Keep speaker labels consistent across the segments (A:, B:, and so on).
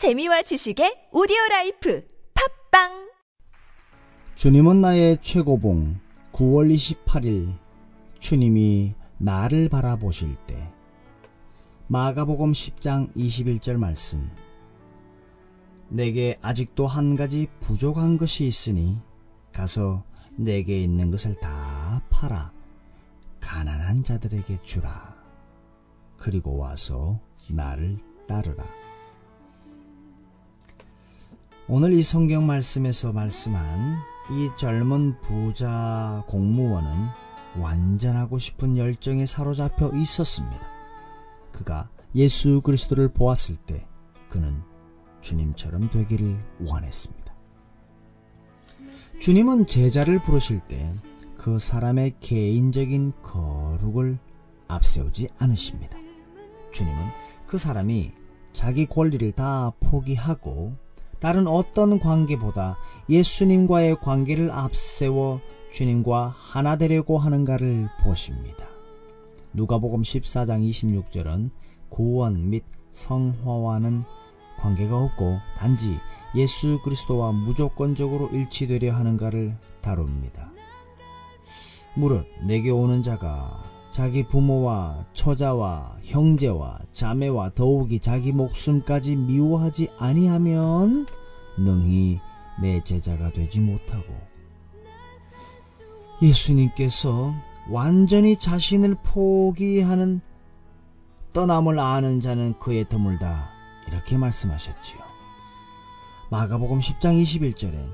A: 재미와 지식의 오디오 라이프 팟빵!
B: 주님은 나의 최고봉 9월 28일. 주님이 나를 바라보실 때. 마가복음 10장 21절 말씀. 네게 아직도 한 가지 부족한 것이 있으니 가서 네게 있는 것을 다 팔아 가난한 자들에게 주라. 그리고 와서 나를 따르라 오늘 이 성경 말씀에서 말씀한 이 젊은 부자 공무원은 완전하고 싶은 열정에 사로잡혀 있었습니다. 그가 예수 그리스도를 보았을 때 그는 주님처럼 되기를 원했습니다. 주님은 제자를 부르실 때 그 사람의 개인적인 거룩을 앞세우지 않으십니다. 주님은 그 사람이 자기 권리를 다 포기하고 다른 어떤 관계보다 예수님과의 관계를 앞세워 주님과 하나 되려고 하는가를 보십니다. 누가복음 14장 26절은 구원 및 성화와는 관계가 없고 단지 예수 그리스도와 무조건적으로 일치되려 하는가를 다룹니다. 무릇 내게 오는 자가 자기 부모와 처자와 형제와 자매와 더욱이 자기 목숨까지 미워하지 아니하면 능히 내 제자가 되지 못하고 예수님께서 완전히 자신을 포기하는 떠남을 아는 자는 그의 드물다 이렇게 말씀하셨지요. 마가복음 10장 21절엔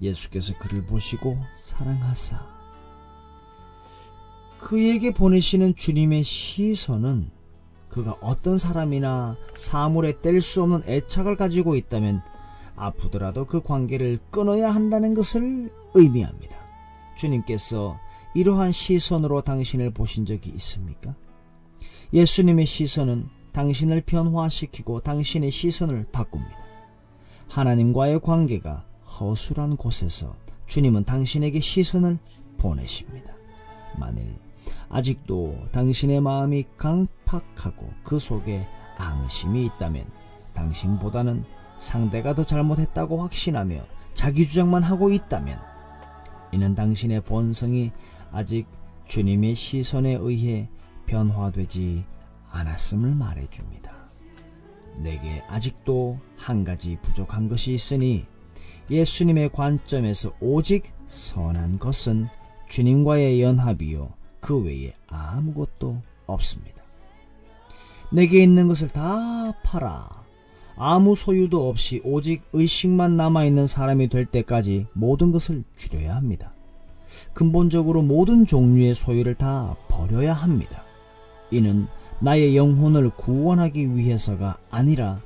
B: 예수께서 그를 보시고 사랑하사 그에게 보내시는 주님의 시선은 그가 어떤 사람이나 사물에 뗄 수 없는 애착을 가지고 있다면 아프더라도 그 관계를 끊어야 한다는 것을 의미합니다. 주님께서 이러한 시선으로 당신을 보신 적이 있습니까? 예수님의 시선은 당신을 변화시키고 당신의 시선을 바꿉니다. 하나님과의 관계가 허술한 곳에서 주님은 당신에게 시선을 보내십니다. 만일 아직도 당신의 마음이 강팍하고 그 속에 앙심이 있다면 당신보다는 상대가 더 잘못했다고 확신하며 자기 주장만 하고 있다면 이는 당신의 본성이 아직 주님의 시선에 의해 변화되지 않았음을 말해줍니다. 내게 아직도 한 가지 부족한 것이 있으니 예수님의 관점에서 오직 선한 것은 주님과의 연합이요 그 외에 아무것도 없습니다. 내게 있는 것을 다 팔아 아무 소유도 없이 오직 의식만 남아있는 사람이 될 때까지 모든 것을 줄여야 합니다. 근본적으로 모든 종류의 소유를 다 버려야 합니다. 이는 나의 영혼을 구원하기 위해서가 아니라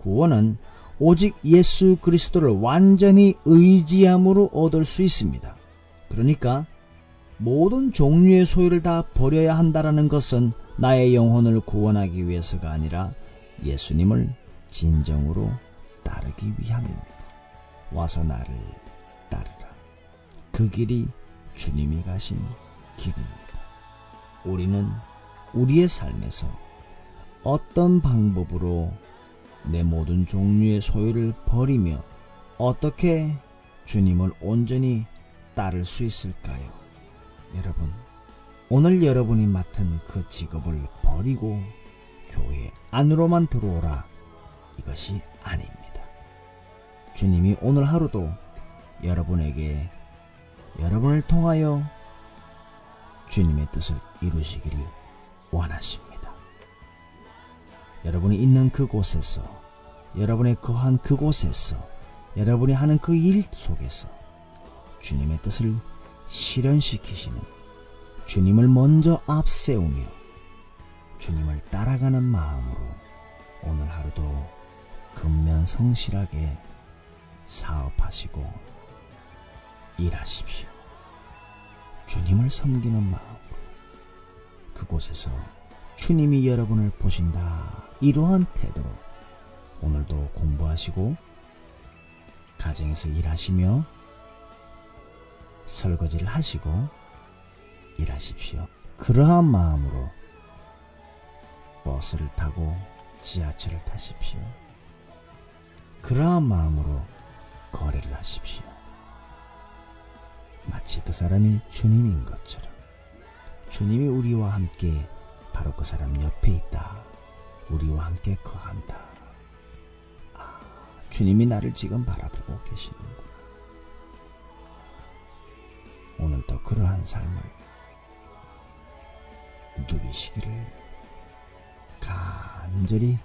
B: 구원은 오직 예수 그리스도를 완전히 의지함으로 얻을 수 있습니다. 그러니까 모든 종류의 소유를 다 버려야 한다라는 것은 나의 영혼을 구원하기 위해서가 아니라 예수님을 진정으로 따르기 위함입니다. 와서 나를 따르라. 그 길이 주님이 가신 길입니다. 우리는 우리의 삶에서 어떤 방법으로 내 모든 종류의 소유를 버리며 어떻게 주님을 온전히 따를 수 있을까요? 여러분, 오늘 여러분이 맡은 그 직업을 버리고 교회 안으로만 들어오라. 이것이 아닙니다. 주님이 오늘 하루도 여러분에게 여러분을 통하여 주님의 뜻을 이루시기를 원하십니다. 여러분이 있는 그곳에서 여러분의 거한 그곳에서 여러분이 하는 그 일 속에서 주님의 뜻을 실현시키시는 주님을 먼저 앞세우며 주님을 따라가는 마음으로 오늘 하루도 근면 성실하게 사업하시고 일하십시오. 주님을 섬기는 마음으로 그곳에서 주님이 여러분을 보신다. 이러한 태도로 오늘도 공부하시고 가정에서 일하시며 설거지를 하시고 일하십시오. 그러한 마음으로 버스를 타고 지하철을 타십시오. 그러한 마음으로 거래를 하십시오. 마치 그 사람이 주님인 것처럼 주님이 우리와 함께 바로 그 사람 옆에 있다. 우리와 함께 거한다. 아, 주님이 나를 지금 바라보고 계시는구나. 오늘도 그러한 삶을 누리시기를 간절히